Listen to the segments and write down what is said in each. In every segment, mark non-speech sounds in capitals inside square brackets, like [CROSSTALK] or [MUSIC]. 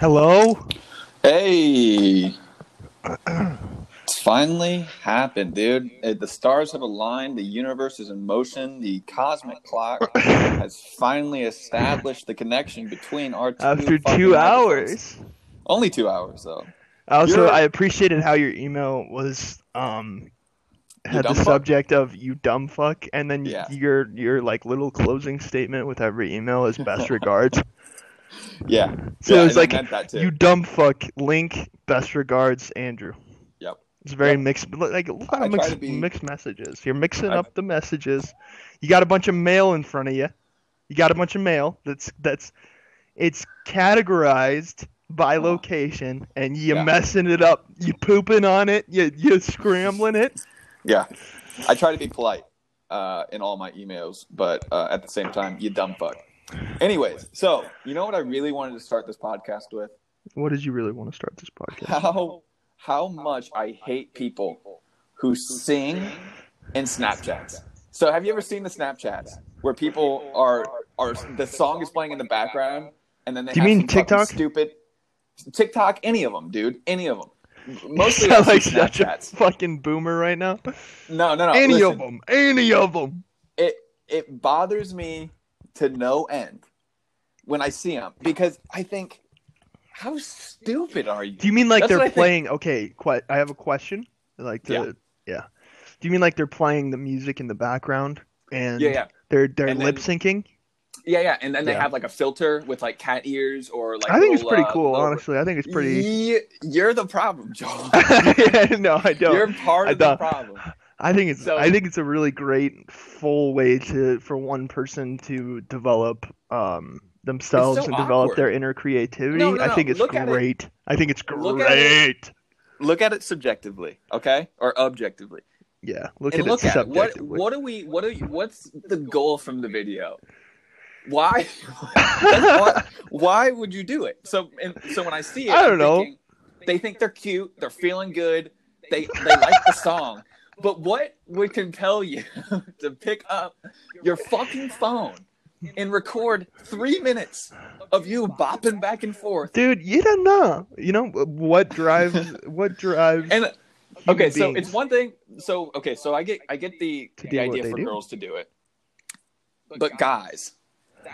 Hello? Hey. [CLEARS THROAT] It's finally happened, dude. Uh, The stars have aligned. The universe is in motion. The cosmic clock [CLEARS THROAT] has finally established the connection between our two After two hours. Only two hours, though. Also, You're- I appreciated how your email was um had the fuck? subject of you dumb fuck, and then Yeah. your your like little closing statement with every email is best [LAUGHS] regards. Yeah. So yeah, it's and like meant that too. you dumb fuck. Link best regards, Andrew. Yep. It's very Yep. mixed, like a lot of mixed, be- mixed messages. You're mixing I- up the messages. You got a bunch of mail in front of you. You got a bunch of mail that's that's it's categorized by location, and you Yeah. messing it up. You pooping on it. You you scrambling it. Yeah. I try to be polite uh, in all my emails, but uh, at the same time, you dumb fuck. Anyways, so you know what I really wanted to start this podcast with? What did you really want to start this podcast? How how much I hate people who sing in Snapchats. So have you ever seen the Snapchats where people are are the song is playing in the background and then they Do you have mean TikTok? stupid TikTok, any of them, dude, any of them. [LAUGHS] Mostly You I sound like such a Snapchats. fucking boomer right now. No, no, no. any listen. of them. Any of them. it it bothers me to no end when I see them because I think, how stupid are you? Do you mean like That's they're playing? Okay, que- I have a question. Like, to, Yeah. yeah. Do you mean like they're playing the music in the background and Yeah, yeah, they're they're lip syncing? yeah, yeah. And then they have like a filter with like cat ears or like. I think it's pretty uh, cool. little- Honestly, I think it's pretty. Ye- You're the problem, Joel. [LAUGHS] no, I don't. You're part I of the don't. problem. I think it's So- I think it's a really great full way to for one person to develop um themselves so and develop awkward. their inner creativity. No, no, I no. think it's Look at it. great. I think it's Look at great. Look at it subjectively, okay, or objectively, Yeah, look and at look it at. What subjectively. what do we? What are you, What's the goal from the video? Why? [LAUGHS] why? Why would you do it? So, and, so when I see it, I don't I'm know. thinking, they think they're cute. They're feeling good. They they like the song. But what would compel you [LAUGHS] to pick up your fucking phone and record three minutes of you bopping back and forth? Dude, you don't know. You know what drives what drives And human okay, so beings. it's one thing. So okay, so I get I get the, the idea for do. girls to do it, but guys,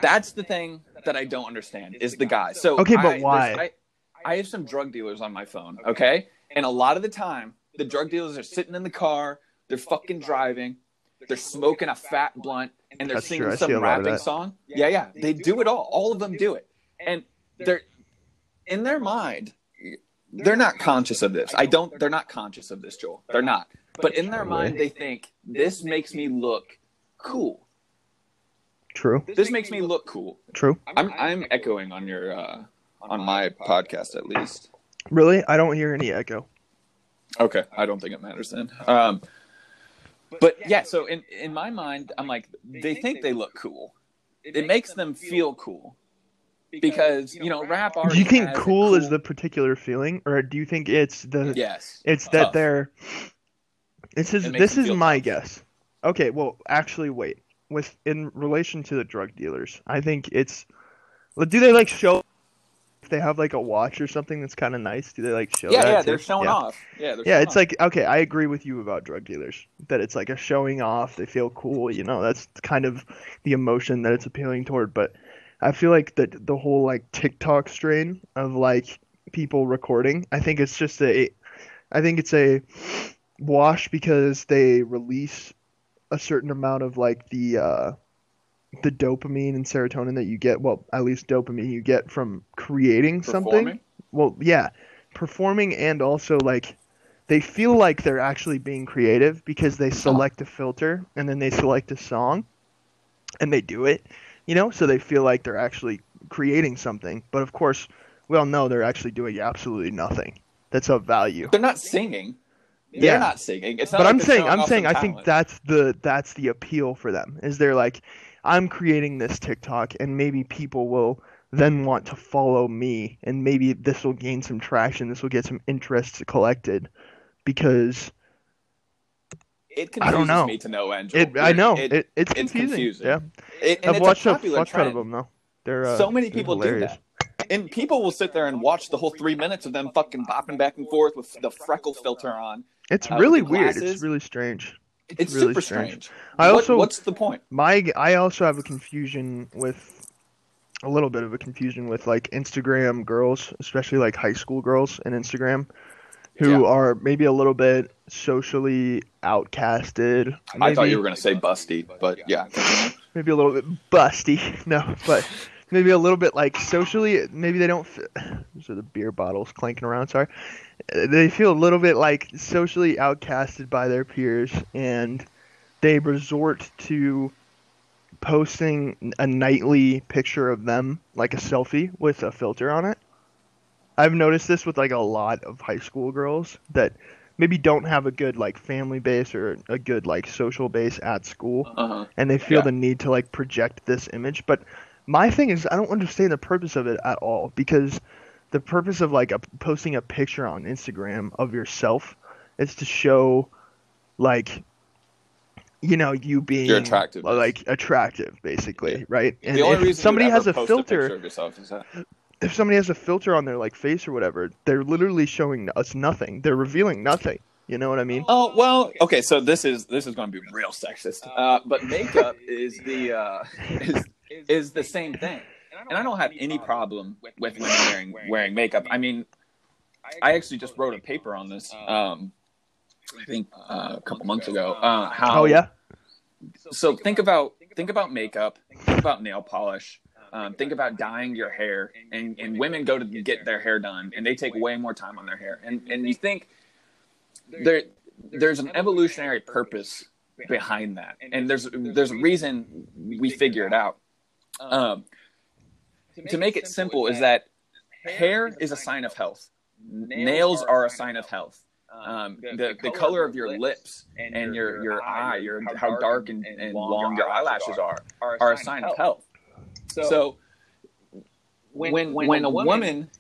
that's the thing that I don't understand is the guys. So Okay, but I, why? I, I have some drug dealers on my phone. Okay, and a lot of the time, the drug dealers are sitting in the car, they're fucking driving, they're smoking a fat blunt, and they're That's singing I some rapping song. Yeah, yeah, they do it all. All of them do it, and they're in their mind they're not conscious of this. I don't. They're not conscious of this, Joel. They're not. But in their mind, they think this makes me look cool. true. This makes me look cool. True. I'm I'm echoing on your uh, on my podcast at least. Really? I don't hear any echo. Okay, I don't think it matters then. Um, but yeah, so in in my mind, I'm like, they think they look cool. It makes them feel cool because you know rap Do you think has a cool is the particular feeling or do you think it's the yes? It's that tough. they're. This is this is my tough. guess. Okay, well, actually, wait. With in relation to the drug dealers, I think it's. well, Do they like show? If they have like a watch or something that's kind of nice, do they like show Yeah, that? yeah, too? they're showing yeah. off. Yeah, they're Yeah, it's off. like okay, I agree with you about drug dealers. That it's like a showing off. They feel cool, you know. That's kind of the emotion that it's appealing toward. But I feel like that the whole like TikTok strain of like people recording. I think it's just a, I think it's a wash because they release a certain amount of like the uh, the dopamine and serotonin that you get. Well, at least dopamine you get from creating something well yeah performing and also like they feel like they're actually being creative because they uh-huh. select a filter and then they select a song and they do it you know so they feel like they're actually creating something but of course we all know they're actually doing absolutely nothing that's of value They're not singing. They're Yeah. not singing. It's not but like i'm saying i'm saying i think that's the that's the appeal for them is they're like i'm creating this tiktok and maybe people will then want to follow me and maybe this will gain some traction this will get some interest collected because it I don't know. me to no end. It i know It, it, it's it's confusing, confusing. yeah it- i've watched a a fuck of them though they're uh, so many people do that. and people will sit there and watch the whole three minutes of them fucking bopping back and forth with the freckle filter on. It's Uh, really weird. It's really strange. It's, really super strange. strange. I What- also what's the point? my I also have a confusion with a little bit of a confusion with like Instagram girls, especially like high school girls in Instagram, who Yeah. are maybe a little bit socially outcasted. I Maybe, thought you were gonna say busty, but yeah. [LAUGHS] maybe a little bit busty. [LAUGHS] No, but maybe a little bit like socially. Maybe they don't. Fit, [SIGHS] those are the beer bottles clanking around. Sorry. They feel a little bit like socially outcasted by their peers, and they resort to posting a nightly picture of them, like a selfie with a filter on it. I've noticed this with like a lot of high school girls that maybe don't have a good like family base or a good like social base at school Uh-huh. and they feel Yeah. the need to like project this image but my thing is i don't understand the purpose of it at all because the purpose of like a, posting a picture on instagram of yourself is to show like you know you being Your attractiveness. like attractive basically right? And the only if reason somebody has a filter picture of yourself is that. if somebody has a filter on their like face or whatever they're literally showing us nothing. They're revealing nothing. You know what i mean? Oh well, okay. So this is this is going to be real sexist, uh, but makeup [LAUGHS] is the uh, is is the same thing, and I don't have any problem with women wearing wearing makeup. I mean, I actually just wrote a paper on this. Um, I think uh, a couple months ago. Uh, how oh yeah so think about think about makeup, think about nail polish, um, think about dyeing your hair, and, and women go to get their hair done, and they take way more time on their hair, and and you think there there's an evolutionary purpose behind that, and there's there's a reason we figure it out. Um, to make it simple, is that hair is a sign of health, nails are a sign of health. Um, the, the color of your lips and your, your eye, your how dark and, and long your eyelashes are, are a sign of health. So when when when a woman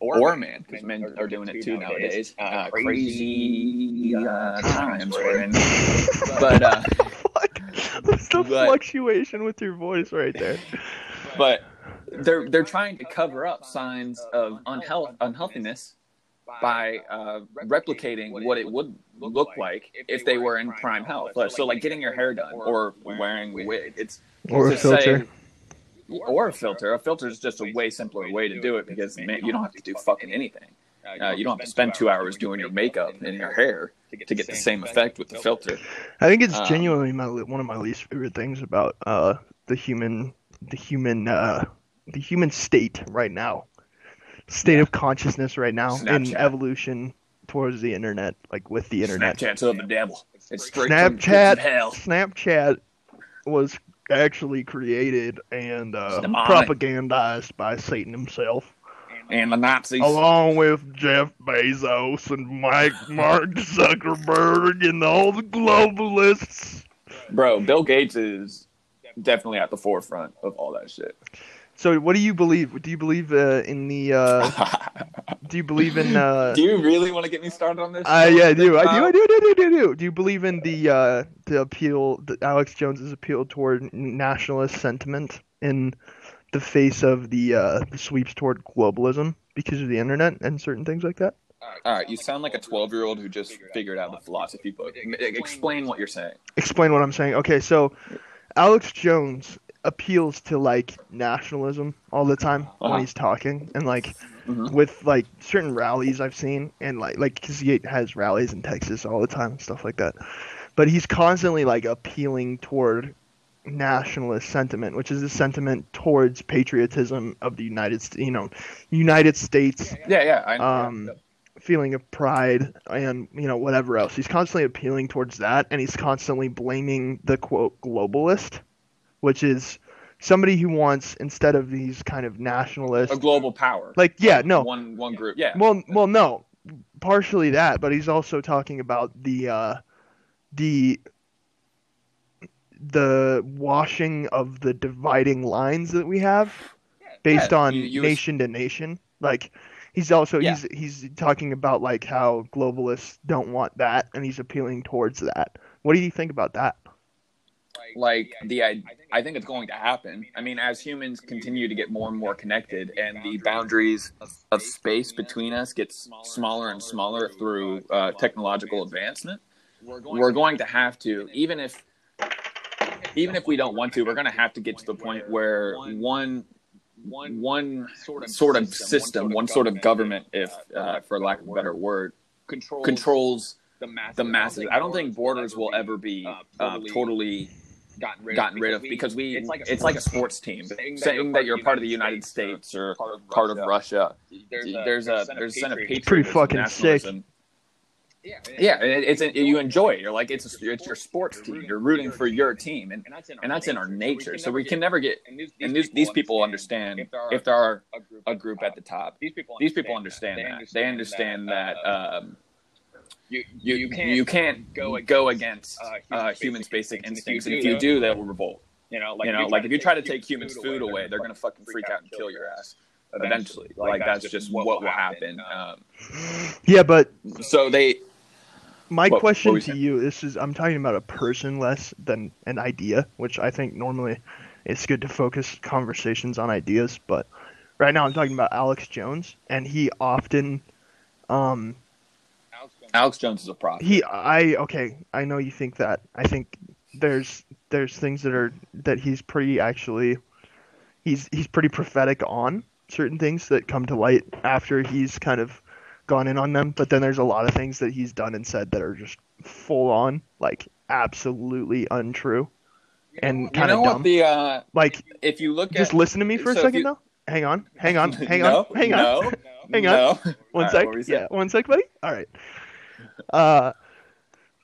or a man, because men are doing it too nowadays, uh, crazy uh, times we're in. [LAUGHS] But uh, [LAUGHS] Fuck. That's the But- fluctuation with your voice right there. but they're they're trying to cover up signs of unhealth unhealthiness by uh, replicating what it would look like if they were in prime health. So like getting your hair done or wearing a wig. It's Or a filter. say- or a filter. A filter is just a way simpler way to do it because man, you don't have to do fucking anything. Uh, you don't have to spend two hours doing your makeup and your hair to get the same effect with the filter. I think it's Um, genuinely my one of my least favorite things about uh, the human the human uh, the human state right now, state of consciousness right now in Snapchat. evolution towards the internet, like with the internet. Snapchat's of the devil. It's straight from the Snapchat hell. Snapchat was actually created and uh, propagandized by Satan himself, And the Nazis. along with Jeff Bezos and Mike [LAUGHS] Mark Zuckerberg and all the globalists. Bro, Bill Gates is definitely at the forefront of all that shit. So, what do you believe? Do you believe uh, in the? Uh, do you believe in? Uh, [LAUGHS] do you really want to get me started on this? uh, yeah, I do. I do. I do. I do. I do. Do. Do you believe in the uh, the appeal, the Alex Jones's appeal toward nationalist sentiment in the face of the uh, the sweeps toward globalism because of the internet and certain things like that? All right, you sound like a 12 year old who just figured out the philosophy book. Explain what you're saying. Explain what I'm saying. Okay, so Alex Jones appeals to like nationalism all the time Uh-huh. when he's talking and like Mhm. with like certain rallies I've seen and like like cuz he has rallies in Texas all the time and stuff like that. But he's constantly like appealing toward nationalist sentiment, which is a sentiment towards patriotism of the United States, you know, United States Yeah, yeah. I, um, feeling of pride and you know whatever else. He's constantly appealing towards that, and he's constantly blaming the quote globalist, which is somebody who wants instead of these kind of nationalist, a global power. like yeah, no, One one group. Yeah. well, well, no, partially that, but he's also talking about the uh, the the washing of the dividing lines that we have based Yeah, on you- you- nation to nation. Like he's also Yeah. he's he's talking about like how globalists don't want that, and he's appealing towards that. What do you think about that? Like the I, I think it's going to happen. I mean, as humans continue to get more and more connected, and the boundaries of space between us gets smaller and smaller through uh, technological advancement, we're going to have to, even if even if we don't want to, we're going to have to get to the point where one one sort of system, one sort of government, if uh, for lack of a better word, controls the masses. I don't think borders will ever be uh, totally gotten rid, gotten rid of because we it's like, it's like a sports team saying, that you're part of the United States or part of Russia. There's a there's a sense of patriotism, Pretty fucking sick. Yeah, yeah, it's a, you enjoy it. You're like it's a, it's your sports team. You're rooting for your team, and and that's in our nature. So we can never get. And these these people understand if there are a group at the top. These people understand that. They understand that. Um, you, you, you can't, you can't go, go against uh, uh, humans' basic instincts, and if you do, they will revolt. You know, like, you know, if, like if you try to take humans' food away, they're gonna fucking freak out and kill your ass eventually. Like that's just what will happen. Um, yeah, but so they my what, question what to you this is i'm talking about a person less than an idea which i think normally it's good to focus conversations on ideas but right now i'm talking about alex jones and he often um alex jones is a prop. he i okay i know you think that i think there's there's things that are that he's pretty actually he's he's pretty prophetic on certain things that come to light after he's kind of gone in on them, but then there's a lot of things that he's done and said that are just full on, like absolutely untrue, and kind of you know dumb. The, uh, like, if you look, just at, listen to me for so a second you, though. Hang on, hang on, [LAUGHS] hang no, on, hang no, on, hang no. on. One All sec. right, yeah, one sec, buddy. All right. Uh,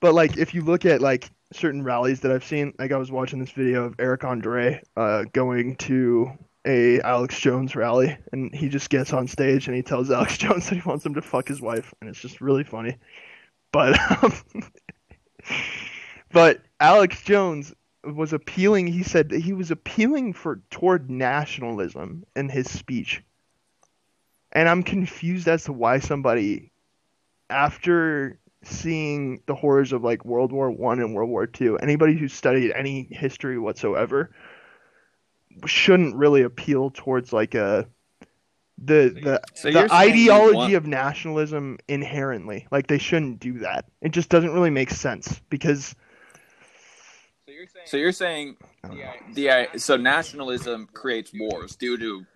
but like, if you look at like certain rallies that I've seen, like I was watching this video of Eric Andre uh, going to a Alex Jones rally, and he just gets on stage and he tells Alex [LAUGHS] Jones that he wants him to fuck his wife, and it's just really funny. But [LAUGHS] um, but Alex Jones was appealing. He said he was appealing for toward nationalism in his speech, and I'm confused as to why somebody, after seeing the horrors of like World War One and World War Two, anybody who studied any history whatsoever shouldn't really appeal towards like a the the So the you're saying you ideology want- of nationalism inherently. Like they shouldn't do that. It just doesn't really make sense because So you're saying I don't know. the so nationalism creates wars due to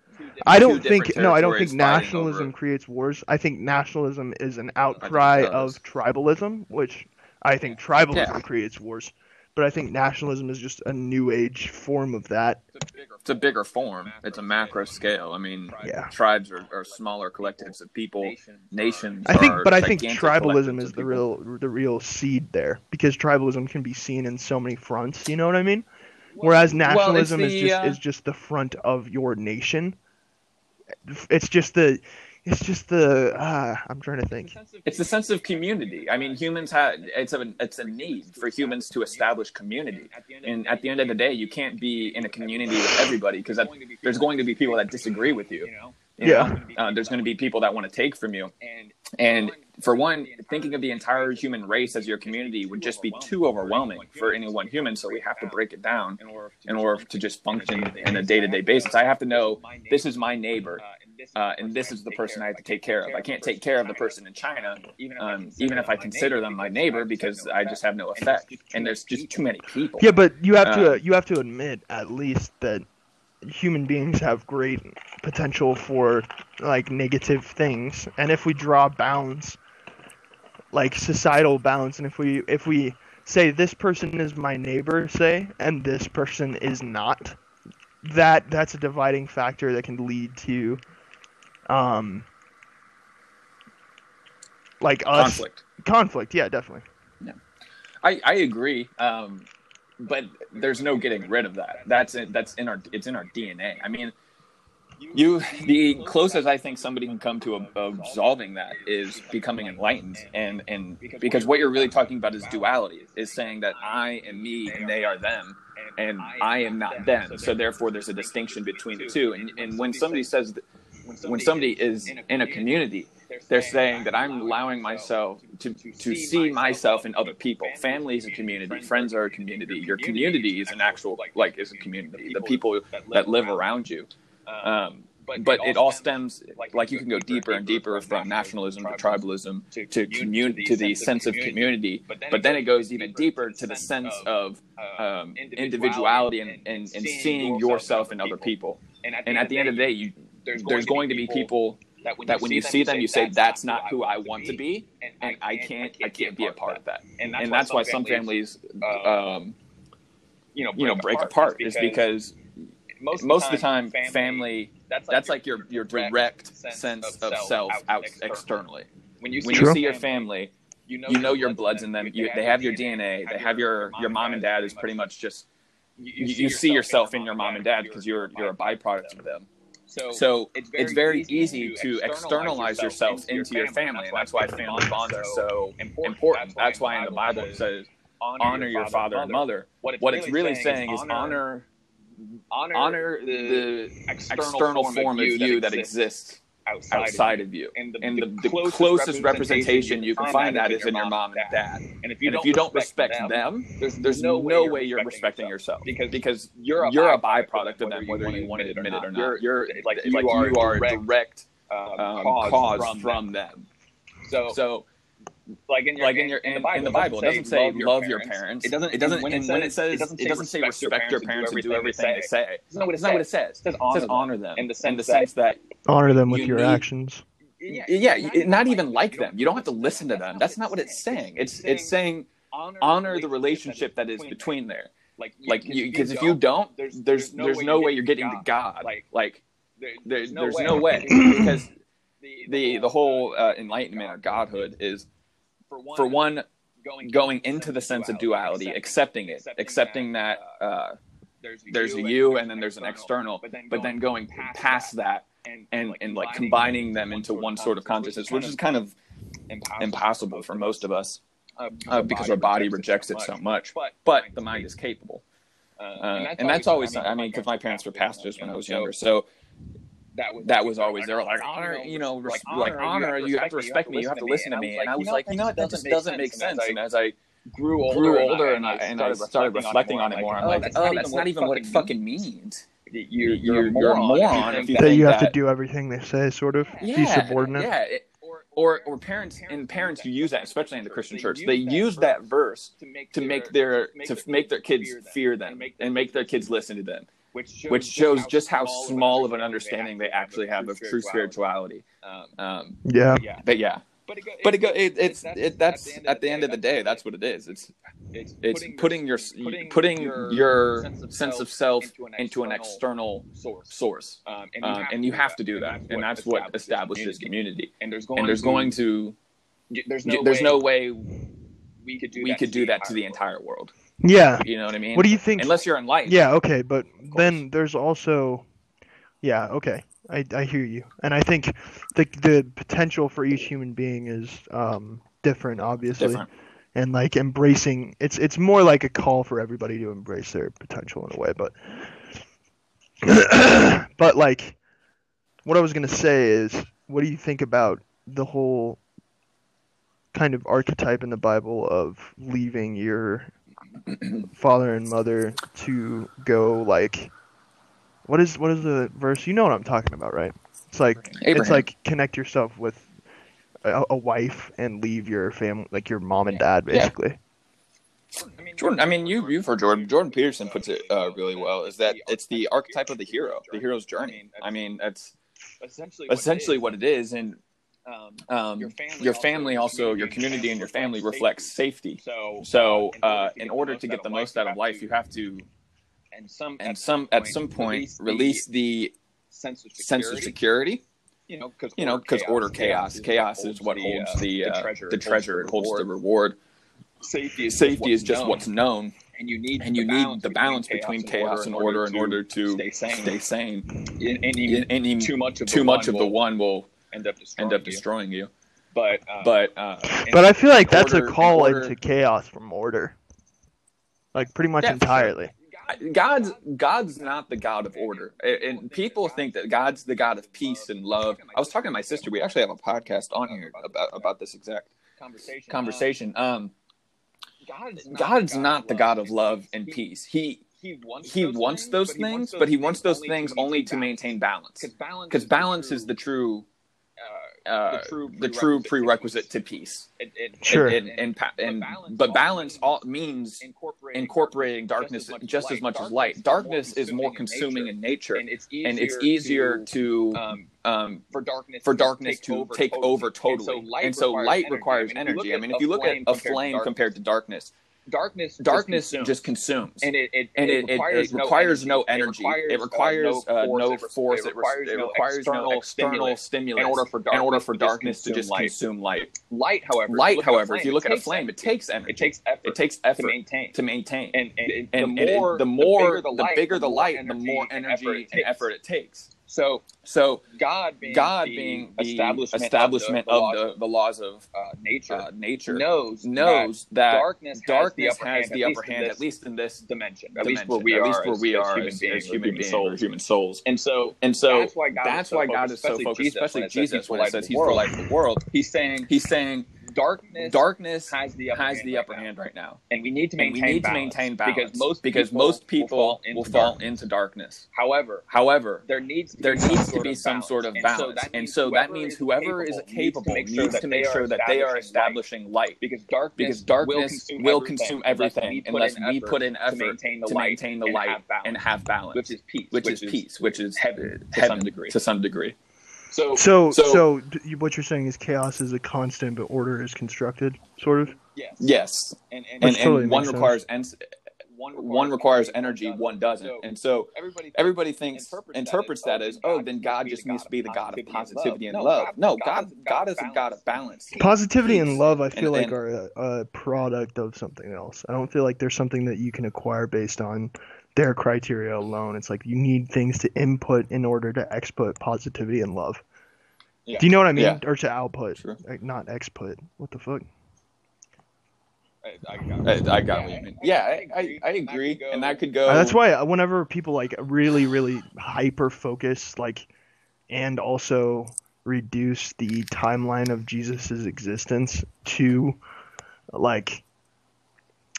I don't think no, I don't think nationalism over- creates wars. I think nationalism is an outcry of tribalism, which I think tribalism Yeah. creates wars. But I think nationalism is just a new age form of that. it's a bigger form. It's a macro scale. I mean, Yeah. tribes are, are smaller collectives of people. Nations. I think, are but I think tribalism is the real the real seed there because tribalism can be seen in so many fronts. You know what I mean? Whereas Well, it's nationalism is just uh, is just the front of your nation. It's just the it's just the uh, I'm trying to think. It's the sense of community. I mean, humans have it's a it's a need for humans to establish community. And at the end of the day, you can't be in a community with everybody because there's going to be people that disagree with you. you Yeah. Uh, there's going to be people that want to take from you. And for one, thinking of the entire human race as your community would just be too overwhelming for any one human. So we have to break it down in order to just function in a day to day basis. I have to know this is my neighbor, uh, and this is the person I have to take care of. I can't take care of the person in China, um, even if I consider them my neighbor, because I just have no effect. And there's just too many people. Yeah, but you have to Uh, you have to admit at least that human beings have great potential for like negative things, and if we draw bounds, like societal bounds, and if we if we say this person is my neighbor, say, and this person is not, that that's a dividing factor that can lead to, um, like us conflict. conflict. Yeah, definitely. Yeah. I, I agree, um, but there's no getting rid of that. That's in, that's in our it's in our DNA. I mean, you the closest I think somebody can come to absolving that is becoming enlightened, and and because what you're really talking about is duality, is saying that I am me and they are them, and I am not them. So therefore, there's a distinction between the two. And and when somebody says that, when somebody is in a community they're saying that I'm allowing myself to, to see myself in other people. Family is a community. Friends are a community. Your community is an actual, like, is a community. The people that live around you. Um, but it all stems, like, you can go deeper and deeper from nationalism to tribalism to community, to the sense of community. But then it goes even deeper to the sense of um, individuality and, and, and seeing yourself in other people. And at the end of the day, you, there's going to be people that when, that when you, see them, you say, "That's not who I want to be," and I can't, I can't be a part of that. And that's, and that's why some families, um, you know, you know, break apart is because most most of the time, family that's like your your direct sense of self out externally. When you see your family, you know your blood's in them. You, they have your DNA. They have your your mom and dad is pretty much just you, you see yourself in your mom and dad because you're you're a byproduct of them. So, so it's, very, it's very easy, to externalize yourself into your family, and that's why family bonds are so important. That's why in the Bible it says, honor your father and mother. What it's really saying is honor honor the external form of you that exists outside, outside of you. And the, and the, the closest, closest representation you can find that is in your mom and dad. And if you, and don't, if you don't respect, respect them, there's, there's no, no way you're respecting yourself because, because you're a you're a byproduct of them, whether you want to admit it or not. You're, you're like you, like you are a direct um, um, cause from, from them. So, so like in your, like in, your in, in, the Bible, in the Bible it doesn't say love your parents. It doesn't. It doesn't. And when it says, it doesn't say respect your parents and do everything they say. It's not what it says. It says. It says honor them in the sense that honor them with your actions. Yeah, not even like them. You don't have to listen to them. That's not what it's saying. It's it's saying honor the relationship that is between there. Like like because if you don't, there's there's no way you're getting to God. Like there's there's no way because the the whole uh, enlightenment or godhood is for one, for one going, going into the sense of duality, accepting it, accepting that uh, uh there's a you and then there's an external, but then going past that and, and like combining them into one sort of consciousness, which is kind of impossible for most of us uh, uh because our body rejects it so much. But the mind is capable. Uh, and that's always, I mean, because my parents were pastors when I was younger. So that was that was always there. Like honor, you know, like honor, you have to respect me, you have to listen to me. And I was like, you know what, that just doesn't make sense. And as I grew older, and, I, and I started reflecting on it more, I'm oh, like, oh, that's not even what it fucking means. You're, you're, you're a moron if you that you have to do everything they say, sort of. Yeah, be subordinate. Yeah. or, or parents and parents who use that, especially in the Christian church, they use that verse to make their to make their kids fear them and make their kids listen to them which shows, which shows just how, small of an understanding they actually have of true spirituality. Um, um, yeah. But yeah. But it, go, but it, go, it, it's it, that's at the end of the day that's what it is. It's it's, it's putting, your putting, putting your, your sense of self into an external source, um, and, you um, and you have to do that, and that's what establishes community. And there's going, and there's going to there's no there's no way we could do we could do that to the entire world. Yeah. You know what I mean? What do you think? Unless you're enlightened. Yeah, okay, but then there's also Yeah, okay. I, I hear you. And I think the the potential for each human being is um different obviously. Different. And like embracing it's it's more like a call for everybody to embrace their potential in a way, but [COUGHS] but like what I was going to say is what do you think about the whole kind of archetype in the Bible of leaving your father and mother to go like what is what is the verse? You know what I'm talking about, right? It's like Abraham. it's like connect yourself with a, a, wife and leave your family, like your mom and dad, basically. Yeah. Jordan, I mean, you you for Jordan. Jordan Peterson puts it uh, really well. Is that it's the archetype of the hero, the hero's journey. I mean, that's essentially essentially what it is, and um, um, your family, your, family also, your community, and your family reflects safety. So, so uh, in order to get the most out of life, you have to, and some and some at some point release the sense of security. Sense of security you know, because you know, because order chaos, chaos is what holds the uh, the treasure, the treasure, it holds the reward. Safety is safety is just what's known, and you need and you need the balance between chaos and order in order to stay sane. Stay sane. Any, any too much of too much of the one will end up destroying, end up destroying you. you. But uh, but uh, but I feel like that's order, a call in into chaos from order, like pretty much yeah, entirely. God's God's not the God of order, and, and people think that God's the God of peace and love. I was talking to my sister. We actually have a podcast on here about about this exact conversation. conversation. Um, God is God's not the God of love and peace. He He wants he wants those things, but he wants those things only to maintain balance. because balance Because balance is the true, uh, The true the true prerequisite prerequisite to peace. it, it, Sure. And, and, pa- and but balance all means incorporating incorporating darkness just as much as light. Darkness is more consuming in nature, and it's easier, and it's easier to, to um, um, for darkness for to darkness take to over take totally. over totally. And so light requires requires energy. energy. I mean, if you look at a flame compared to darkness, darkness, darkness just just consumes. and it, it, and it, it, it requires no energy. It requires uh, no force. It requires, it no requires external, no external stimulus stimulus in order for darkness, order for darkness to just consume light. light. However, Light, if you look at a however, if you look at a flame, it takes energy. it takes effort. It takes to maintain. to maintain. and and, it- And the more the more the bigger the light, the more energy and effort it takes. So So God being God the being the establishment, establishment of of the, the, the laws of uh, nature uh, nature knows knows that darkness, darkness has the upper hand, at least in this dimension, at least where we at least where we as are human as, beings, as or human, souls. human souls. And so And so that's why God, that's is, so why God focused, is so especially focused, Jesus, especially when it says Jesus, he's when the it says he's the the light of the world. He's saying He's saying darkness, darkness has the upper has hand the right upper now. hand right now. and we need to And maintain we need to balance, maintain balance because most because people most people will will fall, fall into, into, darkness. darkness. However, However, there needs to there be some needs to sort be of some balance. sort of And so that means so that whoever means is whoever is capable needs to make sure that they are establishing light, because darkness, because darkness will consume everything, unless we put in to effort maintain the to light, maintain the and light have balance, and have balance, which is peace, which is peace, which is heaven to some degree. To some degree. So, So, so, So- what you're saying is chaos is a constant, but order is constructed, sort of. yes, Yes, and and, and, Which and one makes sense. requires and one one requires energy, one doesn't, So and so everybody everybody thinks interprets interprets that that as, as oh, oh then God just needs to be the God of positivity and love. No, God God is a God of balance. Positivity and love, I feel And- like, are a, a product of something else. I don't feel like there's something that you can acquire based on their criteria alone. It's like you need things to input in order to exput positivity and love. Yeah. Do you know what I mean? Yeah. Or to output, Sure. like, not exput. What the fuck? I, I got I. I got Yeah, what you mean. I- Yeah, I I, I, I agree. agree, and that could go. That's why uh, whenever people like really, really hyper focus, like, and also reduce the timeline of Jesus's existence to, like,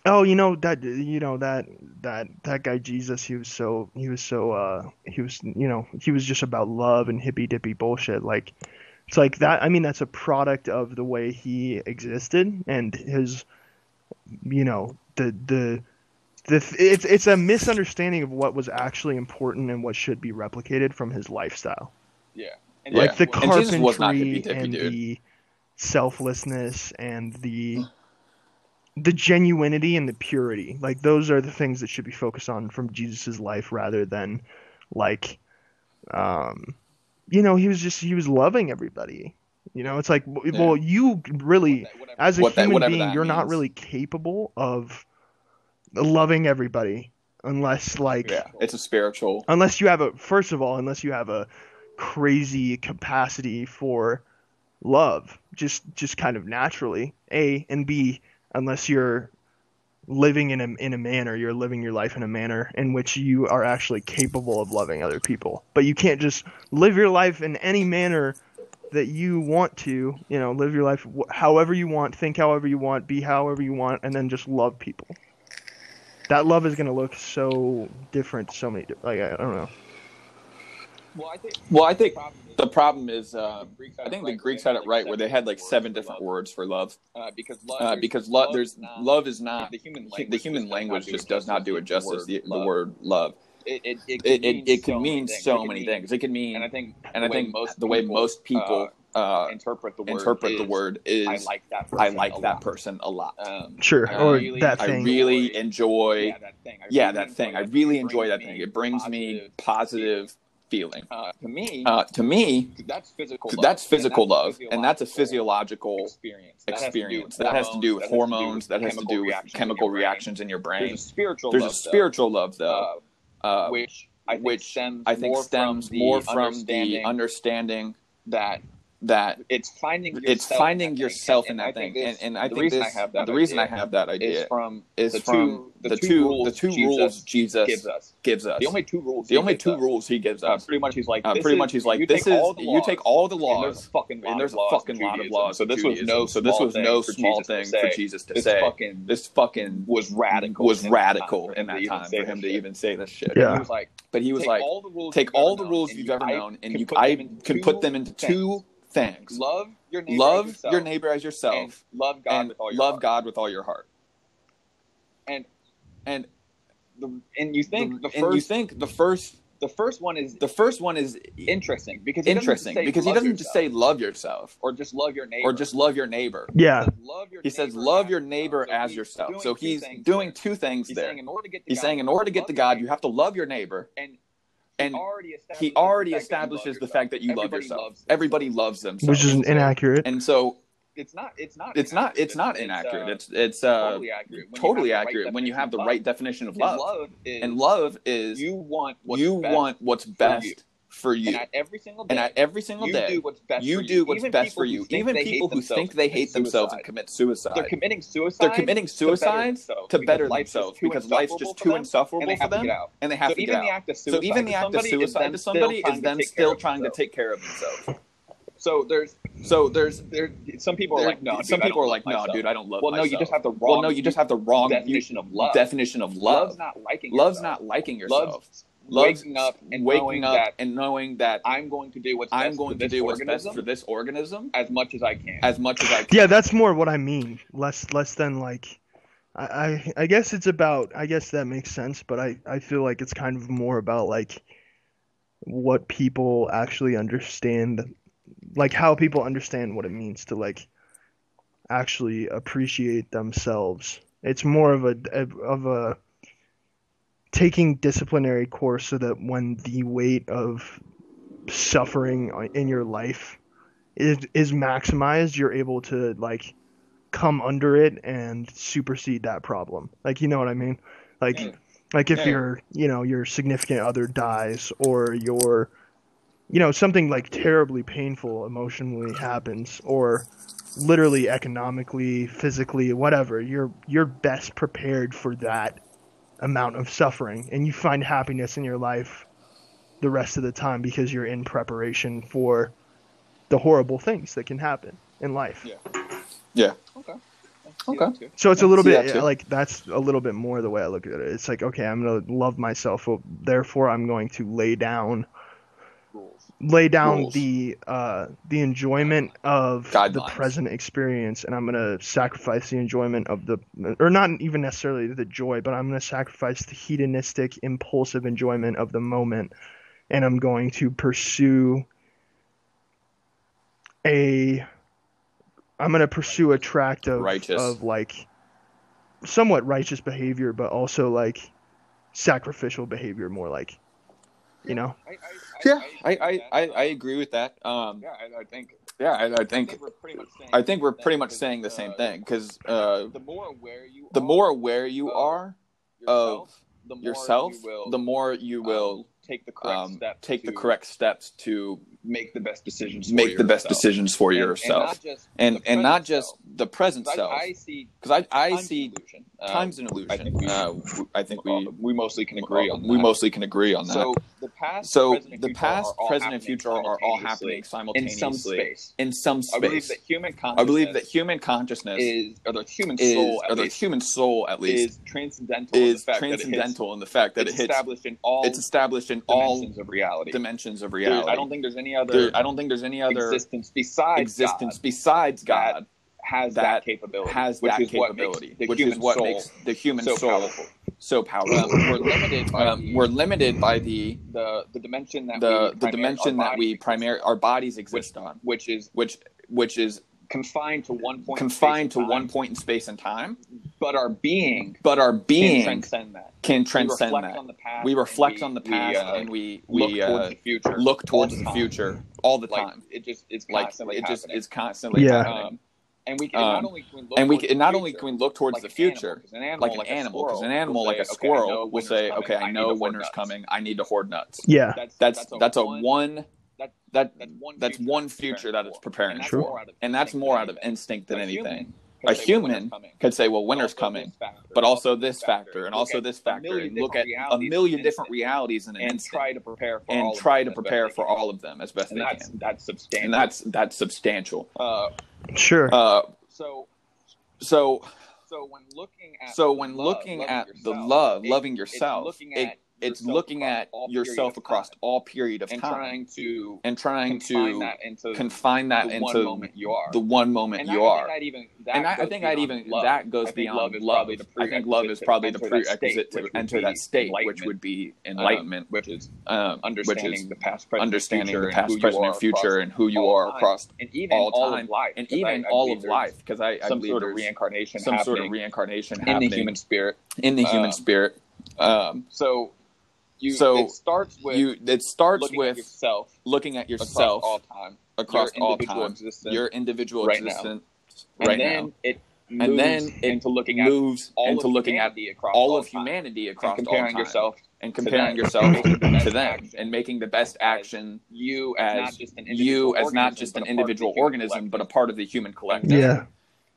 oh, you know that you know that that that guy Jesus, he was so he was so uh he was you know he was just about love and hippy dippy bullshit. Like, it's like that. I mean, that's a product of the way he existed and his, you know, the the the it's it's a misunderstanding of what was actually important and what should be replicated from his lifestyle. Yeah. And Yeah. Like the And Jesus was carpentry hippy-dippy, and the selflessness and the the genuinity and the purity. Like those are the things that should be focused on from Jesus's life rather than like um you know, he was just he was loving everybody. You know, it's like Yeah. well, you really What that- whatever- as a What that- human whatever being, you're not really capable of loving everybody unless like yeah, it's a spiritual. unless you have a first of all, unless you have a crazy capacity for love, just just kind of naturally. A and B, unless you're living in a in a manner, you're living your life in a manner in which you are actually capable of loving other people. But you can't just live your life in any manner that you want to, you know, live your life however you want, think however you want, be however you want, and then just love people. That love is going to look so different, so many, like I don't know. Well, I think Well, I think problem is- the problem is, uh, I think the Greeks had it right where they had like seven different words for love. uh, because love, Uh, because love, there's not- love is not the human the language. human just language does just does not do it justice. The, the love. word love. It it it, It mean it, it can so mean things. so many mean- things. It can mean, And I think and I the way think most the way people, most people uh, interpret the word interpret the is, word is I like that. Person I like a that lot. person a lot. Um, Sure, I or really- that I thing. really enjoy, yeah, that thing. I yeah, really that enjoy thing. I that. really It enjoy that brings thing. It brings me positive positive feeling. Uh, to me, Uh, to me, that's physical. Love, that's and physical love, and that's a physiological experience. That has to do experience. with That has to do with hormones. That has to do with chemical reactions in your brain. There's a spiritual. There's a love, though, spiritual love, though, uh, uh, which I think which stems I think more stems from more the from the understanding that that it's finding it's yourself finding in that yourself thing. in And that I thing, think and and I think this, I have that the reason I have that idea is from is the from two the two rules the two Jesus rules Jesus gives us. gives us. The only two rules. The he only gives two us. rules he gives Uh, us. pretty much, he's like. Uh, pretty is- much, he's like, you this take is all the you take laws, all the and there's laws, a fucking lot and there's of a laws fucking lot of laws. So this in was no. So this small was thing no for small Jesus to thing say. for Jesus to This say. fucking This fucking was radical. was in that time radical for in him that time for him to even say this shit. Yeah. He was like, But he was take like, all the rules take all the rules you've ever known, and you I can put them into two things: love your neighbor. as love yourself, your neighbor as and yourself, love God and with all your love heart. God with all your heart. And And the, and you think the, the, and first you think the first the first one is the first one is interesting because he doesn't interesting say because he doesn't just say love yourself or just love your neighbor or just love your neighbor. Yeah. He says, love your He says neighbor love as your yourself. neighbor So as he's yourself. doing So two he's things doing there. two things He's there. saying in order to get to He's God, saying in order to get to God, you have to love your neighbor. and And he already establishes he the already fact that you love establishes the yourself. fact that you love Everybody yourself. loves Everybody loves themselves. Which is inaccurate. and so it's not it's not it's not it's not It's, inaccurate. uh, It's it's uh totally accurate when you totally have the right accurate when you have the definition of right definition of love. love. And love is And love is you want what's you best want what's you. best for you. and at every single day And at every single you day, do what's best you for do what's Even best for you. Even people who think they hate themselves and commit suicide. they're committing suicide They're committing to better suicides to better life's just themselves because life's just too insufferable for to them, and they have so to even get the out. act of So even the act of suicide to somebody is to them still trying to take care of themselves. So there's So there's there some people are like no dude, some people are like, no, myself. dude, I don't love well no you just have the wrong well, no, you just have the wrong definition of love definition of love. love's not liking Love's yourself. not liking yourself. love's Love's waking up and waking knowing up that and knowing that I'm going to do what's I'm going to do what's best for this organism as much as I can as much as I can. Yeah, that's more what I mean. Less less than like I, I I guess it's about I guess that makes sense, but I, I feel like it's kind of more about like what people actually understand like how people understand what it means to like actually appreciate themselves. It's more of a of a taking disciplinary course so that when the weight of suffering in your life is is maximized, you're able to like come under it and supersede that problem. Like you know what I mean? Like Yeah. like if Yeah. your you know your significant other dies or your you know something like terribly painful emotionally happens or literally economically physically whatever you're you're best prepared for that amount of suffering and you find happiness in your life the rest of the time because you're in preparation for the horrible things that can happen in life. Yeah. Yeah. okay Okay. So it's a little bit that like that's a little bit more the way I look at it. It's like okay, I'm going to love myself, well, therefore I'm going to lay down rules lay down Rules. the uh the enjoyment of the present experience and I'm going to sacrifice the enjoyment of the or not even necessarily the joy, but I'm going to sacrifice the hedonistic impulsive enjoyment of the moment and I'm going to pursue a I'm going to pursue a tract of Righteous. of like somewhat righteous behavior but also like sacrificial behavior more like you know I, I, Yeah, I, agree I, with I, that. I agree with that. Um, yeah I, I think yeah, I, I think think we're pretty much saying I think we're the same pretty thing much saying the same uh, thing because [CLEARS THROAT] uh, the more aware you the are more aware you of are yourself, of the more yourself, you will, the more you um, will take the correct um, steps take the correct steps to make the best decisions for make the best yourself. decisions for And- yourself, and not just and the and, not present just self. the present 'Cause self. I, I see Because I I time's see an illusion. Um, time's an illusion. I think we- uh, w- I think we we mostly can agree on we that. mostly can agree on that. So the past, so present, and the future past, are all present, and happening future are all happening simultaneously in some space. in some space I believe space. that human consciousness I believe that human consciousness is, or the human is, soul, or at the least, human soul at least, is transcendental. in the is fact that it hits- transcendental in the fact that it's it hits. established in all It's established in all dimensions of reality. dimensions of reality. I don't think there's any other There- I don't think there's any other existence besides existence God besides God has that, that capability, has which that is capability, which is what makes the human so soul powerful. so Um, powerful. we're limited by Um, the, we're limited by the the the dimension that the we the dimension that we primary our bodies exist on, which is which which is confined to one point, confined to and one point in space and time, but our being but our being can transcend that. can we transcend reflect that. on the past. We and reflect we- on the we, past uh, and we look we towards uh, the future. look towards all the time. future all the Like time. it just it's Like constantly it just happening. is constantly Yeah. happening. Um, and we can Um, not only can we look and we towards can, the not only future, can we look towards like the an animal, future 'cause an animal, like an like a animal, because an animal will like say, a "Okay, I squirrel know will winter's say, coming, "Okay, I I know winter's coming. I need to hoard nuts." yeah That's that's that's a one, one that, that That's one. that's future one it's future preparing that it's for. preparing and that's Sure. more out of and that's instinct more than out of anything. instinct than A anything. human A could say, well, winter's human coming. could say, "Well, But winter's also coming," this factor, but and also this this factor, and Look also at this a factor, million and look at different a realities million different realities in an and instant, try to prepare for all and of try them to as best prepare for all of them as best And they that's can. that's substantial. And that's that's substantial. uh, Sure. Uh, so so so when looking at so when love, looking loving at the yourself, love, it- loving it's yourself, looking it, at it's looking at yourself across all period of time. and time trying to and trying to confine that into the one moment you are. the one moment and you I, are. I think I'd even that and I, I goes think I'd even love. that goes beyond love is love. probably the I think love is prerequisite probably the to enter that prerequisite state, to which would enter be that state, which enlightenment. would be Um, enlightenment, which is um, understanding which is the past, present, understanding the past, present, and future, and who you are across and even all time, of life, and even all of life, because I, some sort of reincarnation some sort of reincarnation in the human spirit. in the human um, spirit. Um, So you So it starts with you it starts looking at with yourself looking at across yourself all time, across your all individual time, existence, your individual right now. existence and right then now, it moves and then it into looking at moves all into of looking at humanity across all all of time, humanity and across all comparing time, yourself and comparing them, yourself making the best to them, action and making the best action you as, as not just an you individual as not organism, just but an a part of the individual human organism, but a collective. part of the human collective. Yeah.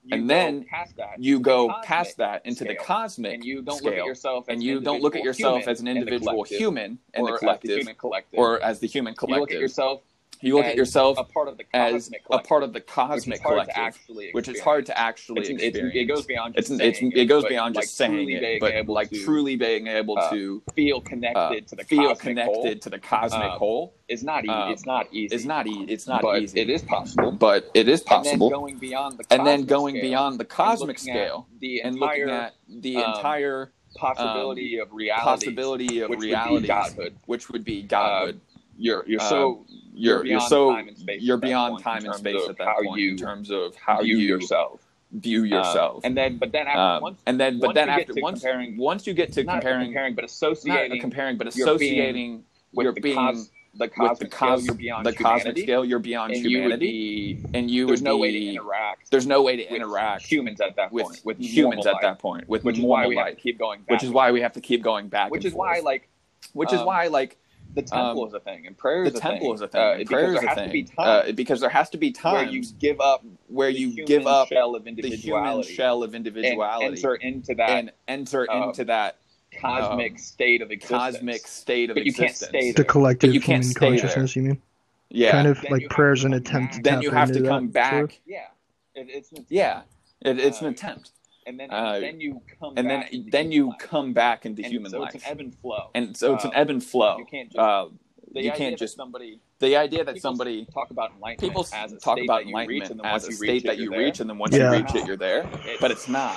You And then past that You the go past that into the scale, cosmic and you don't look at yourself as and you don't look at yourself as an in the individual collective, human in or the collective, human collective, or as the human you look at collective. yourself You look at yourself a part of the as cosmic a part of the cosmic is hard to collective, actually which is hard to actually It's, it's, experience. it goes beyond just it's, saying it's, it, goes but, beyond like, saying truly it, being but able like to, truly being able uh, to feel uh, connected to the feel cosmic connected whole to the cosmic um, whole is not um, it's not easy. is not e- it's not but easy, it is possible. but it is possible. And then going beyond the and then cosmic going scale beyond the cosmic scale the and entire looking at the um, entire possibility of reality, possibility of which would be godhood. which would be godhood. You're you're Um, so you're you're beyond so time and space you're at that beyond point time and space at that how point you in terms of how you yourself. view Um, yourself. and then but then after Um, once and then, but once then you get after to once comparing- once you get to comparing, comparing but associating comparing, but associating with your being cos the with cosmic the scale, cos you're beyond the cosmic scale, you're beyond and you humanity, be and you there's would no be way to interact there's no way to interact humans at that point with humans at life, that point with which is why we have to keep going back which is why we have to keep going back. which is why like which is um, why like the temple Um, is a thing and prayer the is a temple thing. is a thing, uh, and because prayer is there a has thing, to be uh, time because there has to be time where you give up where you give up shell of the human shell of and individuality enter into that and enter um, into that cosmic um, state of existence. cosmic state of But you can't existence. stay The there. collective you can't human stay there. consciousness, you mean? Yeah. Kind of Then like have prayer's to an come attempt to then tap you have to into come that, back. sort of? Yeah, it, it's an Yeah. It, it's an Uh, attempt. And then Uh, then you come And back then into then human you life. come back into And human so life. It's an ebb and flow. and so it's an Um, ebb and flow. You can't just Uh, the you idea can't just somebody the idea that somebody talk about enlightenment people as a talk state about that you reach, enlightenment and then as once a you state reach that it, you reach, and then once Yeah. you reach it, you're there. It's- But it's not.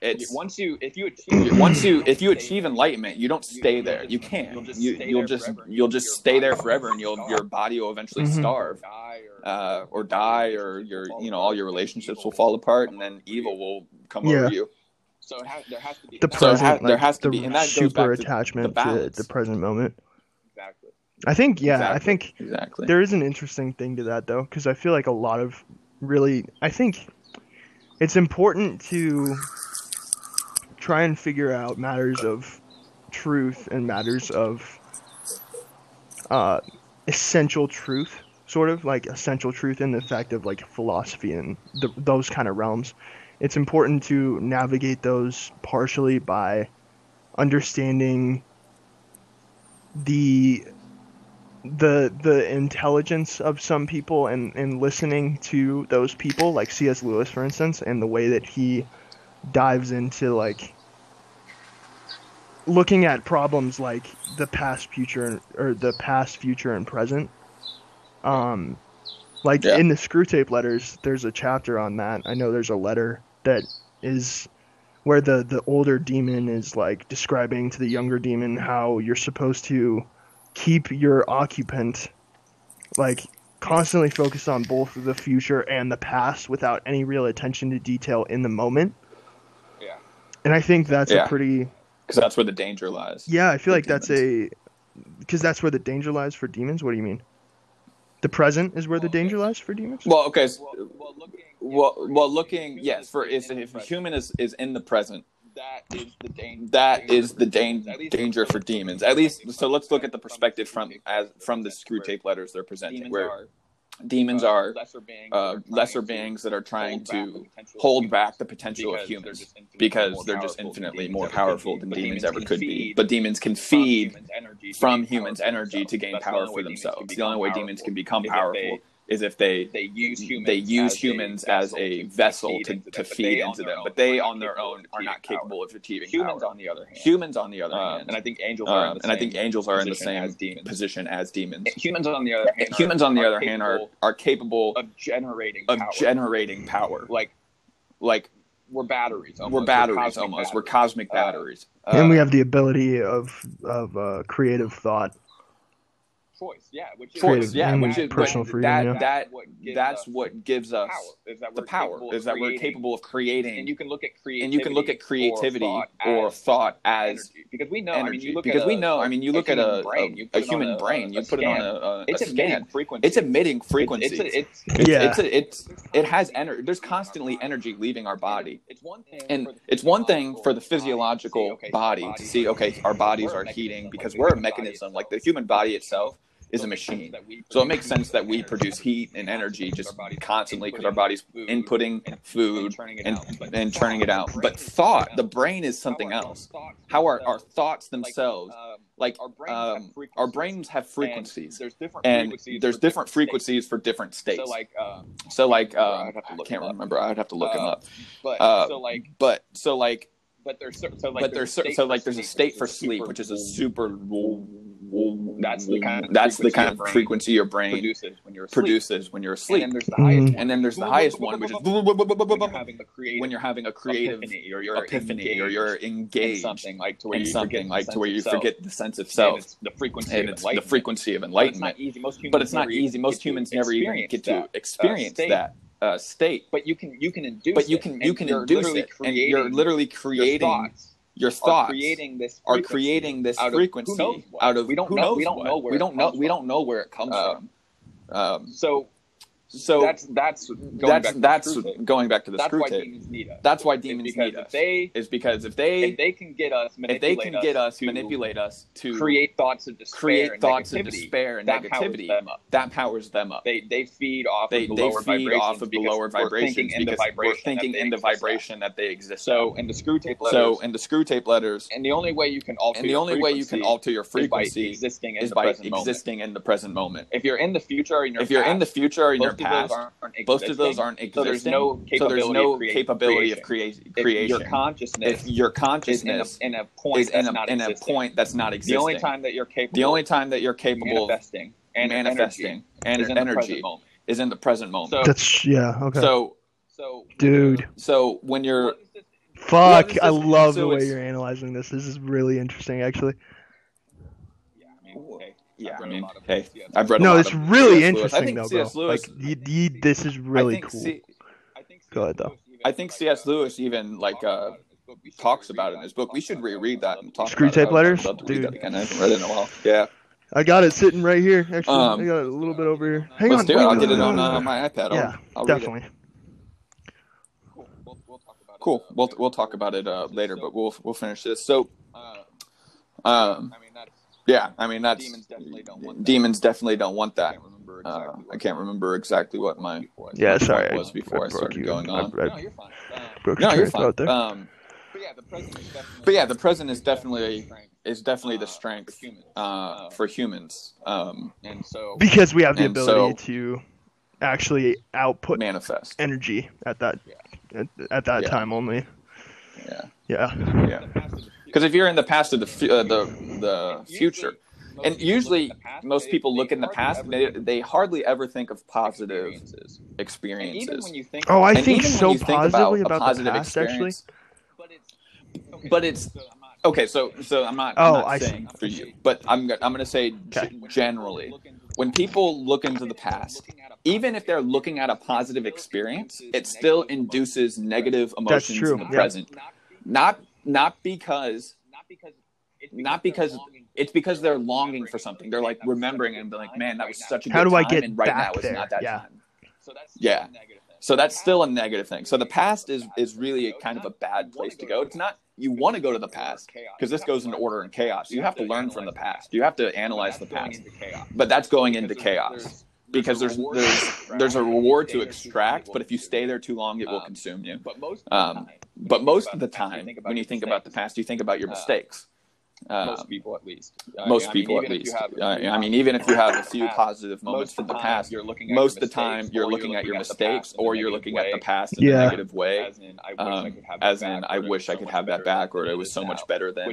It's once you if you achieve once you if you achieve enlightenment, you don't stay you'll there. just- You can't. you'll just You stay you'll there just forever. you'll just stay there forever, and you'll your body will eventually Mhm. starve. uh, or die, or your you know all your relationships will fall apart, and then evil will come Yeah. over you. So it has, there has to be The that- So it present, there has to the be- and that goes super back to attachment the to the present moment. exactly. I think, yeah, I think Exactly. there is an interesting thing to that though, because I feel like a lot of really, I think it's important to try and figure out matters of truth and matters of uh, essential truth, sort of like essential truth in the fact of like philosophy and the, those kind of realms. It's important to navigate those partially by understanding the the the intelligence of some people and and listening to those people like C.S. Lewis for instance and the way that he dives into like looking at problems like the past future or the past future and present um like Yeah. in the Screwtape letters there's a chapter on that i know there's a letter that is where the the older demon is like describing to the younger demon how you're supposed to keep your occupant like constantly focused on both the future and the past without any real attention to detail in the moment Yeah. and i think that's Yeah. a pretty Because that's where the danger lies. yeah i feel For like that's a because that's where the danger lies for demons what do you mean the present is where the danger lies for demons Well, okay. s- Well, well, looking, Well, well, looking yes, for if if a human is is in the present, that is the danger. that is the dan- danger for demons. At least, so let's look at the perspective from as from the Screwtape letters they're presenting, where demons uh, are lesser beings, uh, that are trying lesser to beings that are trying hold back the to potential of hold humans back the potential of because they're humans just infinitely because more they're just powerful than infinitely demons more ever could powerful be. than But demons ever can could be. feed But demons can from feed humans' energy to from gain humans' power for energy to themselves. gain the power only for way demons can themselves. The only way demons can become powerful is if they they use humans they use as a as a vessel to, into to feed into them, but they on their own are not achieving capable of achieving power. Humans, power. on the other hand, Humans, on the other um, hand, and I think angels are in um, the and I think angels are in the same as demons. position as demons. Humans, on the other hand, Humans, on the other hand, are capable are capable of generating of power. generating power. like like we're batteries. Almost. we're batteries cosmic almost. We're batteries. cosmic Uh, batteries. and we Uh, have the ability of of uh, creative thought. Choice. Yeah, which is choice. creative Yeah, and which is personal freedom, that yeah. that what that's what gives us power. Is that the power. Is that we're capable of creating and you can look at creativity and you can look at creativity or as thought as energy. because we know. I mean, energy. you look because at we a- know. I mean, you look at human a, brain, a, you put it on human a- brain. You a put it on a, a, It's a emitting scan. frequency. It's emitting It's frequencies. it's, it's, It's, Yeah. it's, it's it has energy. There's constantly energy leaving our body, it's one thing. and for the it's one thing for the physiological physiological body body to see, okay, our bodies are heating because we're a mechanism. Like the human body itself is a machine. So it makes sense that we produce heat and energy just constantly because our body's inputting food and and churning it out. But thought, the brain is something else. How are our thoughts themselves? Like um, our brains have frequencies, There's different and frequencies there's for different states. frequencies for different states. So like, um, So like, I um, have to I can't remember. I'd have to look them up. but Uh, so like, But so like, but there's cer- so like but there's a so, state so for like there's a sleep, state for which is sleep, which is a super. That's the kind of that's the frequency kind your of brain frequency your brain produces when you're asleep. produces when you're And asleep. then there's the highest one. And then there's the highest one, which is when you're having a creative, when you're having a creative epiphany or you're epiphany or you're engaged in something like to where you something forget the like to sense where of you self. forget the sense of And self it's the frequency and of it's the enlightenment. frequency of But it's enlightenment. not easy. Most humans But it's not never easy. Most get to humans never even get to uh, experience that uh, state. But you can you can induce. But you can and you can induce literally it, and you're creating literally your creating thoughts. your are thoughts creating this are frequency creating this out frequency what. out of We don't know- we don't what. know where we don't know we don't know where it comes Um, from. Um, So so that's that's going that's back to that's the Screwtape. going back to the that's screw why tape. demons need us. That's why demons because need us. They Is because if they if they can get us if they manipulate can get us to manipulate us to create thoughts of despair create and thoughts of negativity, despair and that powers negativity, them up. that powers them up. They they feed off They, of the they lower feed vibrations off of the because lower we're vibrations thinking in the vibration we're thinking that they in the vibration that they exist. So in the Screwtape letters, so in the Screwtape letters, and the only way you can alter and the your only way you can alter your frequency existing in is the by existing in the present moment. If you're in the future or in your If you're in the future or in both of those past, aren't both of those aren't existing. So there's no So capability there's no of create- capability of creation. If creation. your consciousness if your is in a, in a point is in that's a, not in a existing. point that's not the only time that you're capable the only time that you're of capable manifesting and manifesting and energy is in the energy present moment. is in the present moment. So, That's yeah. Okay. so, so Dude, so when you're what is this- fuck! I love so the way you're analyzing this. This is really interesting, actually. yeah, I mean, hey, yeah, I've read mean, hey, I've read a No, lot it's of really C.S. Lewis. I interesting think though, C.S. bro. Lewis, Like, you, you, this is really I think cool. C- I think Go ahead, C.S. though. Lewis I think like, C.S. uh, Lewis even like uh, talks about it in his book. We should reread that and talk Screwtape it. I would- letters? Love to read Dude. that again. I haven't read it in a while. Yeah, I got it sitting right here. Actually, Um, I got it a little bit over here. Hang let's on. do it. I'll get it on uh, my iPad. I'll, Yeah, I'll definitely. Cool. We'll, we'll talk about it. Cool. uh, We'll later. we'll talk about it uh, later, but we'll we'll finish this. So, Uh, um, I mean, that's yeah, I mean that's demons definitely don't want that. demons definitely don't want I that. can't remember Uh, exactly. I can't remember exactly what my Yeah, sorry. point was before I broke started you. going on. I, started. No, you're fine. Um, broke No, you're fine. thought there. Um, but yeah, the present is definitely. But yeah, the present is definitely- strength, is definitely the uh, strength for humans. uh, for humans um, and so because we have the ability so- to actually output manifest. energy at that Yeah. at, at that Yeah. time only. Yeah, Yeah. yeah. Because if you're in the past of the uh, the the future, and usually most people look in the past, they they hardly ever think of positive experiences. And even experiences. when you think, Oh, I think so think positively about, about, positive the past. Actually, but it's, okay, so I'm not- So so I'm not. Oh, I'm not I see. saying for you, but I'm I'm going to say Okay. generally, when people look into the past, even if they're looking at a positive experience, it still induces negative emotions in the yeah. present. Not not because not because it's not because it's because they're longing for something. They're like remembering and be like, man, that was such a good How do I time, get and right back now is there? not that Yeah. time. So that's Yeah. a negative thing. So that's still a negative thing. So the past is is really a kind of a bad place to go. It's not you want to go to the past because this goes into order and chaos. You have to learn from the past. You have to analyze the past. But that's going into chaos because there's there's there's a reward to extract, but if you stay there too long, it will consume you. But most Um, but most of the time, when you think about the past, you think about your mistakes. Uh, most people at least. I most mean, I mean, people, at even if you least. have- Uh, I mean, even if you have a [LAUGHS] few positive moments most from the past, you're looking at most your of the time mistakes, you're or looking at your mistakes, past in a or you're looking at the past in a negative way. As in, I wish I Um, could have that as in, back, I or it was wish I so could much have that better back, than or it it was so much now, better than,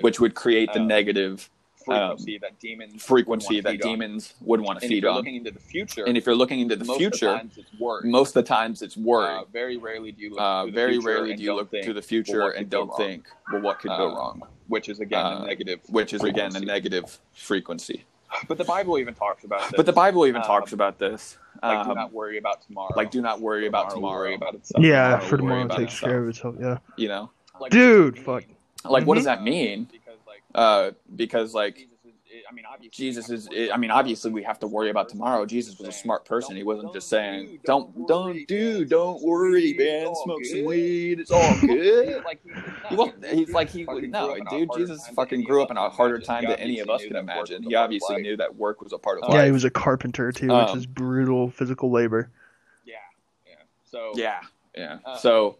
which would create the negative Which would create the um, frequency that demons frequency would wanna that feed on. demons would want to And if feed you're on. looking into the future, And if you're looking into the most future, the times it's worse. most of the times it's worry. Uh, very rarely do you look Uh, to the very future rarely and do you don't look think, to the future well, what and could go don't wrong? think, well, what could go Uh, wrong? which is again Uh, a negative. Which is again a negative frequency. [LAUGHS] But the Bible even talks about this. But the Bible even Um, talks about this. like, do Um, not worry about tomorrow. like, do not worry about will tomorrow. Worry about itself. Yeah, Tomorrow for tomorrow about takes care of itself. Yeah. You know, Like, Dude, what does it fuck. like what does Mhm. that mean? Because like Uh, because like I mean, obviously. Jesus is. I mean, obviously we have to worry about tomorrow. Jesus was a smart person. He wasn't just saying, "Don't, don't, do, don't worry, man. Smoke some weed. It's all good." [LAUGHS] Like He wasn't, he's like he would no dude. Jesus fucking grew up in a harder time than any of us can imagine. He obviously knew that work was a part of life. Yeah, he was a carpenter too, which Um, is brutal physical labor. Yeah, yeah. So Yeah, yeah. Uh, So,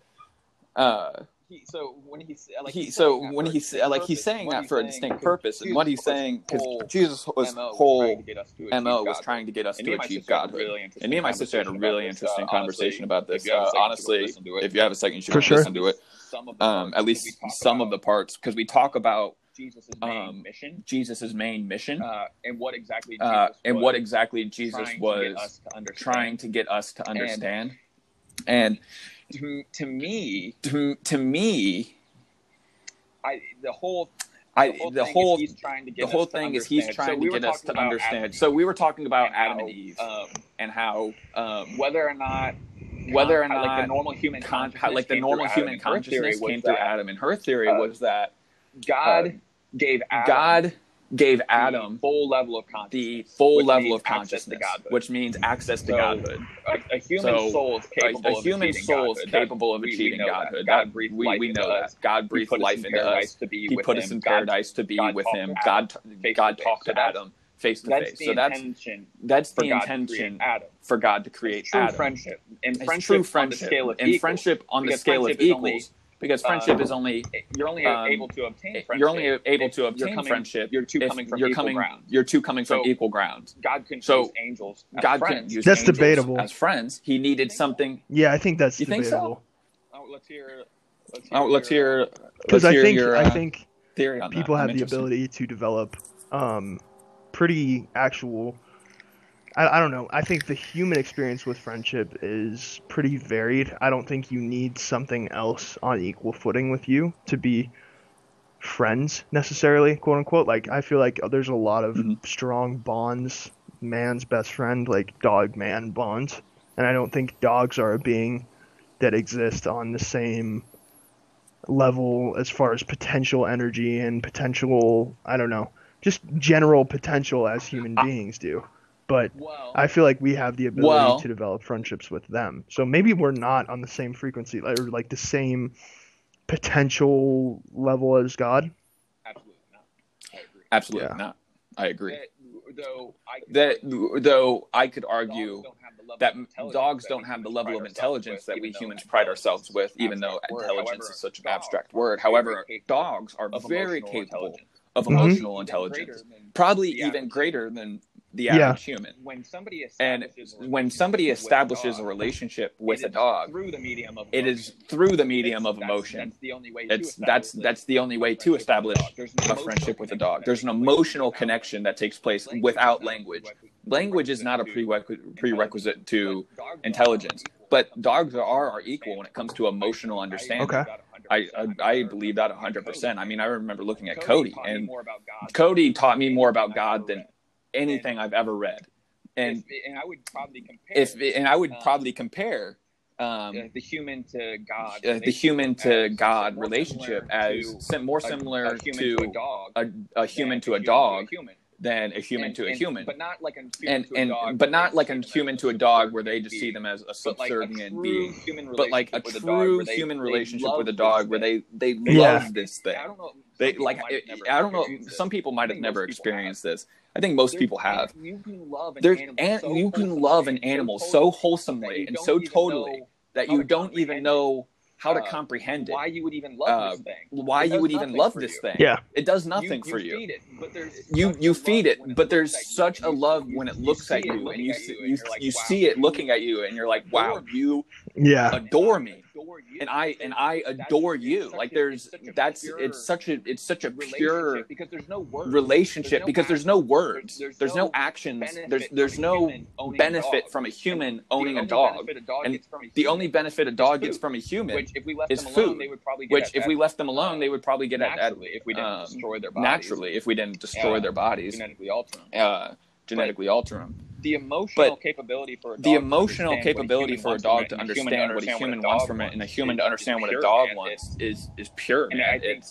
uh, He, so when he's like he he's so saying that when for a he's distinct like he's purpose, saying that he's for a distinct purpose, and what he's saying because Jesus was MO whole trying to get us to achieve mo was trying to get us And to me and my achieve sister had a godhood. really interesting And me and my sister had a conversation really about this. interesting Uh, conversation about this. if you have a Uh, second, you should honestly, listen to it. if you have a second, you should sure. listen to it. Some of the Um, at least some of the parts because we talk about Jesus' main um, mission Jesus' main mission uh, and what exactly uh, Jesus and was what exactly Jesus trying to get was us to understand. trying to get us to understand. And to, to me, to, to me, I the whole I the whole the thing whole is he's trying to get the whole thing is he's trying to get us to understand. So we were talking about Adam and Eve um, and how um, whether or not whether or not like the normal human con- how, like the normal human Adam, and her theory consciousness came through Adam, and her theory uh, was that God uh, gave Adam God gave the Adam full level of the consciousness, full which level of consciousness, godhood. which means access to So, godhood. a, a human So, soul is capable a of human achieving soul is godhood. Capable of achieving know that. godhood. God breathed we, life we into know us. that. God He breathed put us life in into paradise us. to be He with put him. us in God- paradise to be with talked him. to God, Adam face God to talked face. to So that's- Adam face to That's face. the So that's intention that's for the God to create intention Adam. for God to create It's true Adam. friendship. And It's friendship, true on the friendship scale of and equals. friendship on the scale of friendship is only, equals because friendship um, is only You're only um, able to obtain friendship. you're only able if to you're obtain coming- friendship You're two if coming from you're equal coming ground. you're two coming from So, equal ground. God couldn't So, use angels. As God friends. couldn't use That's angels debatable. as friends. He needed something. Yeah, I think that's You think so? debatable. Oh, let's hear. Let's Oh, let's your, hear. Because let's I hear think your, I uh, think theory on that. people I'm have the ability to develop um, pretty actual. I, I don't know. I think the human experience with friendship is pretty varied. I don't think you need something else on equal footing with you to be friends necessarily, quote unquote. Like I feel like there's a lot of Mhm. strong bonds, man's best friend, like dog man bonds, and I don't think dogs are a being that exist on the same level as far as potential energy and potential I don't know, just general potential as human beings do. But Well, I feel like we have the ability Well- to develop friendships with them. So maybe we're not on the same frequency or like the same potential level as God. absolutely not. I agree. Absolutely Yeah. not. I agree. That- though I could That argue though I could argue don't have the level that dogs don't have the level of intelligence that we humans pride ourselves with, even though intelligence However, is such an abstract word. However, dogs are very capable of Mhm. emotional Even intelligence, probably even greater than the Yeah. average human. when somebody And establishes a when somebody relationship with a establishes a dog, relationship with a dog, through the medium of emotion. it is through the medium That's- of emotion. That's the only way. to It's establish that's a that's the only way to friendship with a establish dog. There's an a emotional friendship with a connection dog. that There's an takes place emotional without connection that takes place language. without is not a language. Language is not a prerequisite prerequisite to intelligence, but dogs are intelligence, equal. are, are equal when it comes to emotional understanding. Okay. I, I I believe that 100%. I mean, I remember looking at Cody, and more about God Cody taught me more about God than anything I've ever read. And and I would probably compare if and I would um, probably compare um, the human to God, uh, the human to relationship as God more relationship similar as more similar a human to to a dog, a, a human to a dog human. Than a human And- to a and- human. but not like a human and to a and dog, but where not they like a human to a dog where they just see them as a But like a subservient being. human But like a relationship with true dog where they- human they relationship with a dog where thing. they they Yeah. love this thing. I don't know. some They people like might have never I don't know. experienced this. Some people might I have think never most people have. experienced this. I think most There's people have. You can love an There's animal and so you can wholesomely love an and so animal so totally wholesomely that you and don't so even totally that you don't even know how to uh, comprehend it. why you would even love Uh, this thing. Why you would even love this you. thing. Yeah. It does nothing you, for you. you. Feed it, but there's You such you a feed love it, when but there's such a love when it looks at you and you see, you, you, you're like, you wow, see it looking at you and you're like, wow, you Yeah. adore me. And I and I adore you. Like there's it's such a that's it's such a it's such a relationship pure because there's no words. relationship because there's no words. There's- no actions. There's there's no human owning a benefit from a human owning a dog. benefit a dog And gets from a The only benefit a dog gets from a human, which if we left is them alone, food, they would probably get which if we left them alone, they would probably get at, at naturally if we didn't um, destroy their bodies. naturally if we didn't destroy their bodies, genetically alter them. uh, genetically alter them. The emotional But capability for a dog The to emotional understand what capability for a dog to human understand what a human wants from it, and a human to understand what a dog wants is is pure. And. I think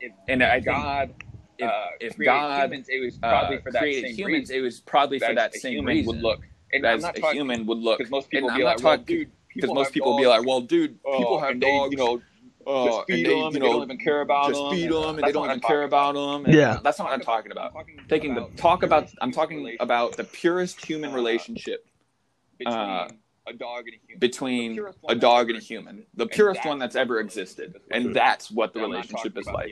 if and I God, if, uh, if God humans, it was uh, probably for that created same humans, reason. it was probably for that same human reason. would look. And As a talking human would look. because most people and be I'm like, well, dude, because people most have people dogs, be like, well, dude, oh, have they, dogs. you know, uh, just feed and they, them, and you they don't even care about just them. feed them, and That's they don't even care about them. Yeah. that's not what I'm talking about. talking Taking the about talk about. I'm talking about the purest human uh, relationship between uh, a dog and a human. between a dog and a human. The And purest that's one that's ever existed, and that's what the And I'm not relationship is about like.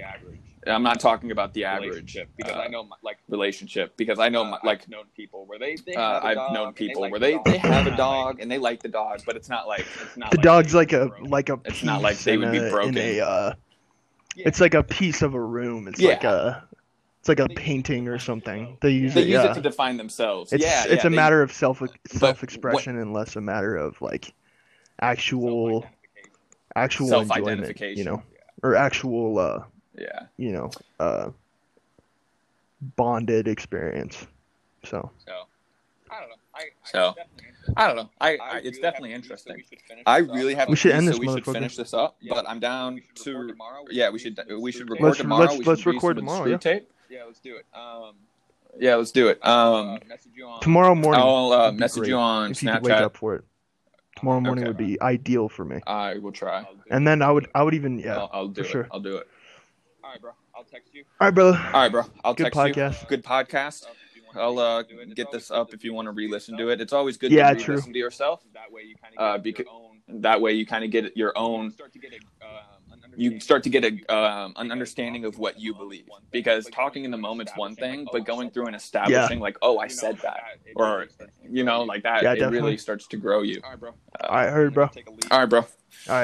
The average I'm not talking about the average relationship because uh, I know my, like relationship because I know uh, my, like I've known people where they, they uh, have a I've dog known and they people like where the they, dog, they [LAUGHS] have a dog and they like the dog, but it's not like it's not The like dog's like a broken. like a It's piece not like they in would be broken. A, uh, Yeah. It's like a piece of a room. It's Yeah. like a it's like a They use it to painting or something. They use they it. use Yeah. it to define themselves. it's yeah, it's yeah, a they- matter of self self expression and less a matter of like actual actual enjoyment. Self-identification. You know, or actual uh yeah. you know uh bonded experience. So So I don't know. I, I So, I don't know. I, I I really it's definitely have to pee, so interesting. we should finish I really have. We should pee, end so this we should finish this up. Yeah. But I'm down We to. tomorrow. Yeah, we We should. should We should record Let's- tomorrow. let's- let's record tomorrow, yeah. tape. Yeah, let's do it. Um, Yeah, let's do it. Um, uh, message you on tomorrow morning. I'll uh, message great you on if you could wake up for it. Tomorrow morning Okay. would be ideal for me. I will try. I'll do it. And then I would I would even yeah. I'll, I'll do for it. sure. I'll do it. All right, bro. I'll text you. All right, brother. All right, bro. I'll Good text podcast. you. Good podcast. Up if you wanna I'll uh, re-listen to it. It's get this up if you want to re-listen re-listen to it. It's always good Yeah, to true. re-listen to yourself. That way you kind Uh, of get becau- your own. That way, you kind of get your own. Start to get a, um, an You understanding start to get of a what you um, an understanding of what you believe. Because talking in the going through moment's one thing, but oh, going through and that. establishing, like, oh, I said that, or really starts to you know, like that. Yeah, it really starts to grow you. All right, bro. All right, heard, bro. Take a leave. All right, bro.